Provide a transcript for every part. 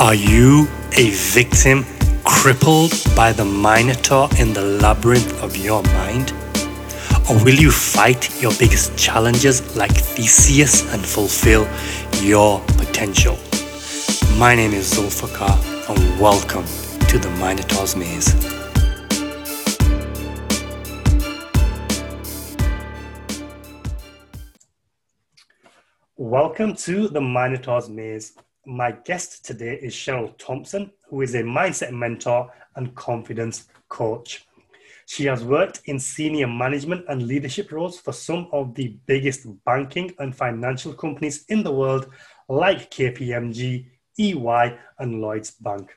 Are you a victim crippled by the Minotaur in the labyrinth of your mind? Or will you fight your biggest challenges like Theseus and fulfill your potential? My name is Zulfikar and welcome to the Minotaur's Maze. Welcome to the Minotaur's Maze my guest today is Cheryl Thompson, who is a mindset mentor and confidence coach. She has worked in senior management and leadership roles for some of the biggest banking and financial companies in the world, like KPMG, EY, and Lloyds Bank.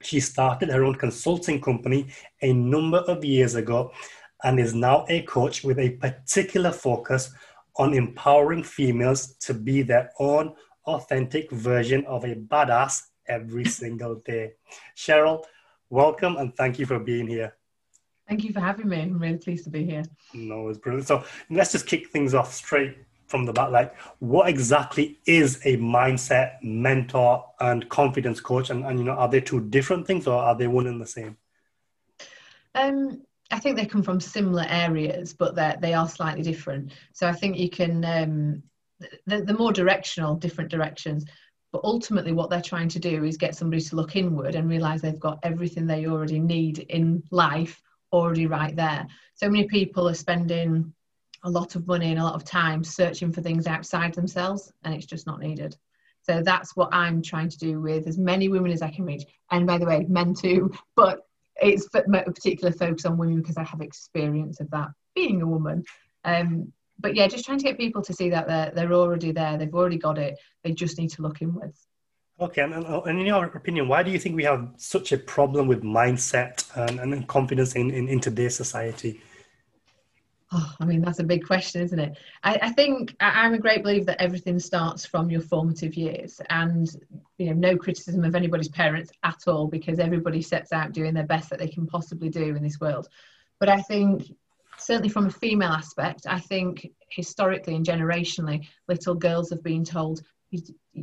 She started her own consulting company a number of years ago and is now a coach with a particular focus on empowering females to be their own authentic version of a badass every single day. Cheryl, welcome and thank you for being here. Thank you for having me. I'm really pleased to be here. No, it's brilliant. So let's just kick things off straight from the back. Like, what exactly is a mindset mentor and confidence coach? And, and you know, are they two different things or are they one and the same? Um, I think they come from similar areas, but they they are slightly different. So I think you can um, the, the more directional, different directions. But ultimately, what they're trying to do is get somebody to look inward and realize they've got everything they already need in life already right there. So many people are spending a lot of money and a lot of time searching for things outside themselves, and it's just not needed. So that's what I'm trying to do with as many women as I can reach. And by the way, men too, but it's a particular focus on women because I have experience of that being a woman. Um, but yeah, just trying to get people to see that they're they're already there. They've already got it. They just need to look inwards. Okay, and, oh, and in your opinion, why do you think we have such a problem with mindset and, and confidence in, in, in today's society? Oh, I mean, that's a big question, isn't it? I, I think I'm a great believer that everything starts from your formative years, and you know, no criticism of anybody's parents at all, because everybody sets out doing their best that they can possibly do in this world. But I think certainly from a female aspect, I think historically and generationally, little girls have been told,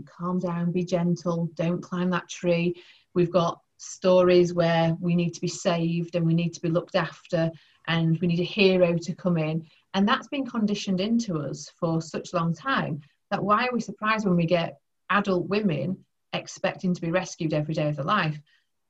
calm down, be gentle, don't climb that tree. We've got stories where we need to be saved and we need to be looked after and we need a hero to come in. And that's been conditioned into us for such a long time that why are we surprised when we get adult women expecting to be rescued every day of their life?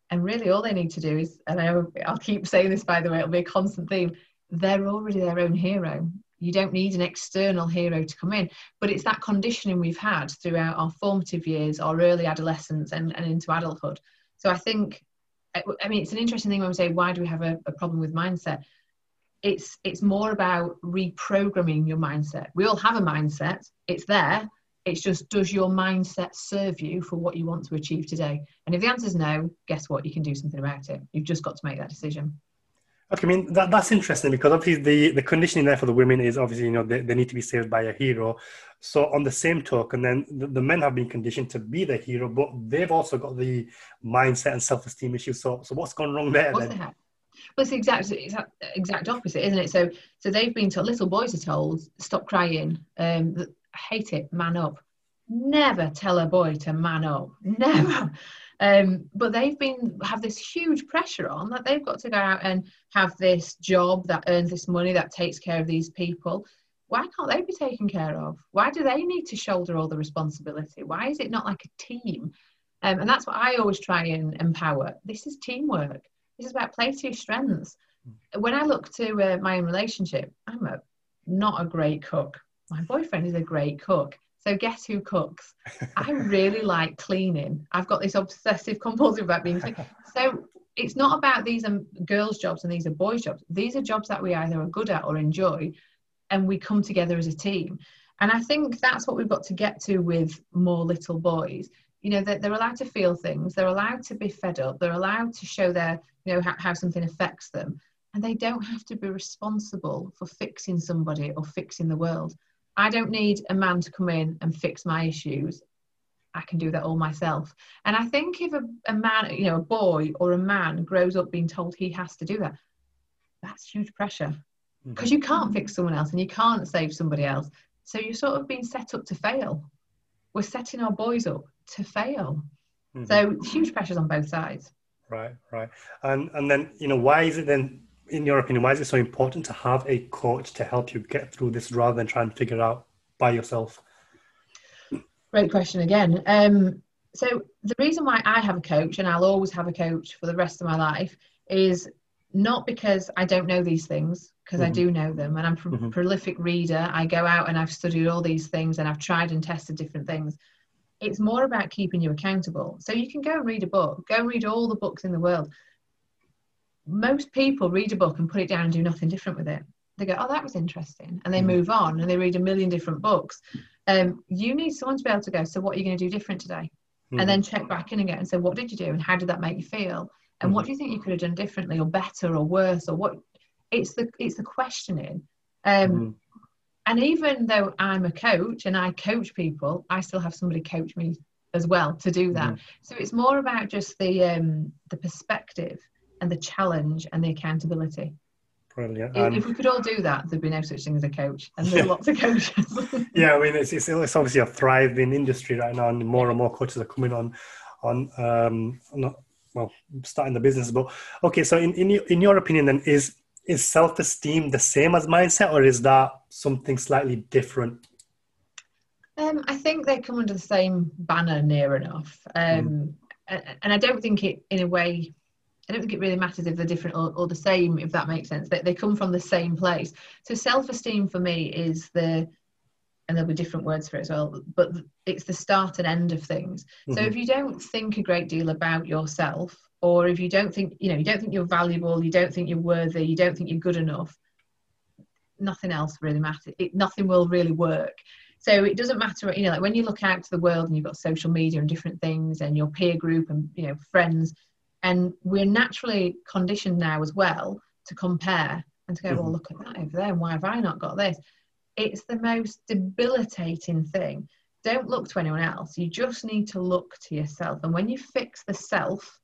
And really, all they need to do is, and I, will keep saying this by the way, it'll be a constant theme, they're already their own hero. You don't need an external hero to come in. But it's that conditioning we've had throughout our formative years, our early adolescence, and, and into adulthood. So I think, I mean, it's an interesting thing when we say, why do we have a, a problem with mindset? It's, it's more about reprogramming your mindset. We all have a mindset, it's there. It's just, does your mindset serve you for what you want to achieve today? And if the answer is no, guess what? You can do something about it. You've just got to make that decision. Okay, I mean that, that's interesting because obviously the, the conditioning there for the women is obviously you know they, they need to be saved by a hero. So on the same token, then the, the men have been conditioned to be the hero, but they've also got the mindset and self esteem issues. So so what's gone wrong there then? Well, it's the exact exact exact opposite, isn't it? So so they've been told little boys are told stop crying, um, hate it, man up. Never tell a boy to man up. Never. Um, but they've been have this huge pressure on that they've got to go out and have this job that earns this money that takes care of these people. Why can't they be taken care of? Why do they need to shoulder all the responsibility? Why is it not like a team? Um, and that's what I always try and empower. This is teamwork. This is about play to your strengths. When I look to uh, my own relationship, I'm a not a great cook. My boyfriend is a great cook. So guess who cooks? I really like cleaning. I've got this obsessive compulsive about being clean. So it's not about these are girls' jobs and these are boys' jobs. These are jobs that we either are good at or enjoy, and we come together as a team. And I think that's what we've got to get to with more little boys. You know, that they're allowed to feel things, they're allowed to be fed up, they're allowed to show their, you know, how, how something affects them. And they don't have to be responsible for fixing somebody or fixing the world. I don't need a man to come in and fix my issues. I can do that all myself. And I think if a, a man, you know, a boy or a man grows up being told he has to do that, that's huge pressure because mm-hmm. you can't fix someone else and you can't save somebody else. So you're sort of being set up to fail. We're setting our boys up to fail. Mm-hmm. So huge pressures on both sides. Right, right. And and then you know why is it then in your opinion why is it so important to have a coach to help you get through this rather than trying to figure it out by yourself? Great question again. Um, so the reason why I have a coach and I'll always have a coach for the rest of my life is not because I don't know these things because mm-hmm. I do know them and I'm a mm-hmm. prolific reader. I go out and I've studied all these things and I've tried and tested different things. It's more about keeping you accountable. So you can go and read a book, go and read all the books in the world. Most people read a book and put it down and do nothing different with it. They go, oh, that was interesting. And they mm-hmm. move on and they read a million different books. Um, you need someone to be able to go, so what are you going to do different today? And then mm-hmm. check back in again and say, what did you do and how did that make you feel? And what mm-hmm. do you think you could have done differently or better or worse or what it's the it's the questioning um, mm-hmm. and even though i'm a coach and i coach people i still have somebody coach me as well to do that mm-hmm. so it's more about just the um, the perspective and the challenge and the accountability Brilliant. If, if we could all do that, there'd be no such thing as a coach, and there's yeah. lots of coaches. yeah, I mean, it's, it's, it's obviously a thriving industry right now, and more and more coaches are coming on, on um, not well, starting the business. But okay, so in in your, in your opinion, then is is self esteem the same as mindset, or is that something slightly different? Um, I think they come under the same banner near enough, um, mm. and I don't think it, in a way, I don't think it really matters if they're different or, or the same, if that makes sense. They, they come from the same place. So self esteem for me is the and there'll be different words for it as well but it's the start and end of things mm-hmm. so if you don't think a great deal about yourself or if you don't think you know you don't think you're valuable you don't think you're worthy you don't think you're good enough nothing else really matters it, nothing will really work so it doesn't matter you know like when you look out to the world and you've got social media and different things and your peer group and you know friends and we're naturally conditioned now as well to compare and to go mm-hmm. well look at that over there. And why have i not got this? It's the most debilitating thing. Don't look to anyone else. You just need to look to yourself. And when you fix the self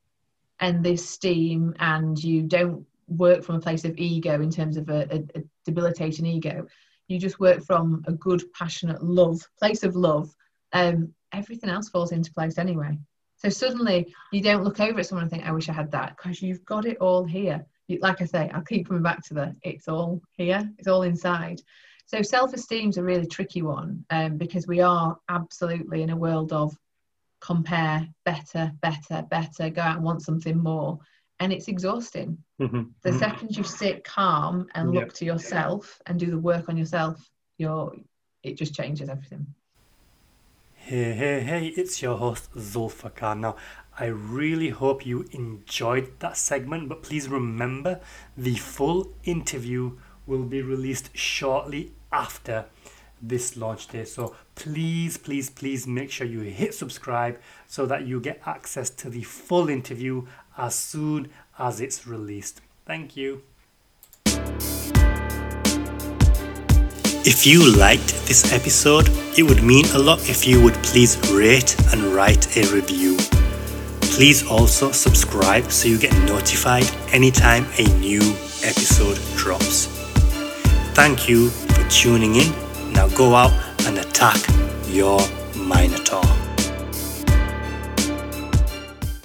and the esteem and you don't work from a place of ego in terms of a, a, a debilitating ego you just work from a good passionate love place of love um, everything else falls into place anyway so suddenly you don't look over at someone and think i wish i had that because you've got it all here. You, like i say i'll keep coming back to the it's all here. It's all inside. So self-esteem is a really tricky one um, because we are absolutely in a world of compare better better better go out and want something more and it's exhausting. Mm-hmm. the mm-hmm. second you sit calm and look to yourself and do the work on yourself you're it just changes everything hey hey hey it's your host zulfikar now I really hope you enjoyed that segment, but please remember the full interview will be released shortly after this launch day. So please, please, please make sure you hit subscribe so that you get access to the full interview as soon as it's released. Thank you. If you liked this episode, it would mean a lot if you would please rate and write a review. Please also subscribe so you get notified anytime a new episode drops. Thank you for tuning in now go out and attack your Minotaur.